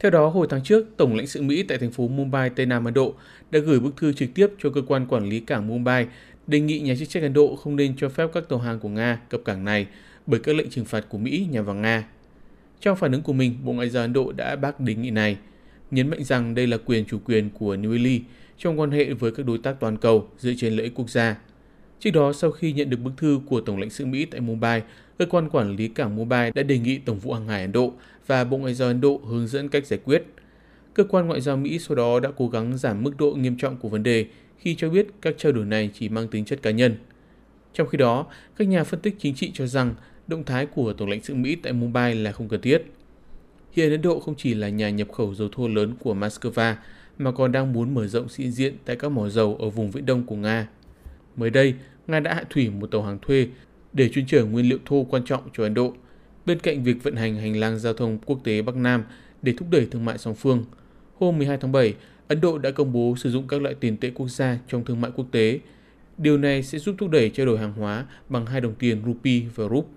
Theo đó, hồi tháng trước, Tổng lãnh sự Mỹ tại thành phố Mumbai, Tây Nam Ấn Độ đã gửi bức thư trực tiếp cho cơ quan quản lý cảng Mumbai đề nghị nhà chức trách Ấn Độ không nên cho phép các tàu hàng của Nga cập cảng này bởi các lệnh trừng phạt của Mỹ nhằm vào Nga. Trong phản ứng của mình, Bộ Ngoại giao Ấn Độ đã bác đề nghị này, nhấn mạnh rằng đây là quyền chủ quyền của New Delhi trong quan hệ với các đối tác toàn cầu dựa trên lợi ích quốc gia. Trước đó, sau khi nhận được bức thư của Tổng lãnh sự Mỹ tại Mumbai, cơ quan quản lý cảng Mumbai đã đề nghị Tổng vụ Hàng hải Ấn Độ và Bộ Ngoại giao Ấn Độ hướng dẫn cách giải quyết. Cơ quan ngoại giao Mỹ sau đó đã cố gắng giảm mức độ nghiêm trọng của vấn đề khi cho biết các trao đổi này chỉ mang tính chất cá nhân. Trong khi đó, các nhà phân tích chính trị cho rằng động thái của Tổng lãnh sự Mỹ tại Mumbai là không cần thiết. Hiện Ấn Độ không chỉ là nhà nhập khẩu dầu thô lớn của Moscow mà còn đang muốn mở rộng sĩ diện tại các mỏ dầu ở vùng Viễn Đông của Nga. Mới đây, Nga đã hạ thủy một tàu hàng thuê để chuyên chở nguyên liệu thô quan trọng cho Ấn Độ, bên cạnh việc vận hành hành lang giao thông quốc tế Bắc Nam để thúc đẩy thương mại song phương. Hôm 12 tháng 7, Ấn Độ đã công bố sử dụng các loại tiền tệ quốc gia trong thương mại quốc tế. Điều này sẽ giúp thúc đẩy trao đổi hàng hóa bằng hai đồng tiền rupee và rup.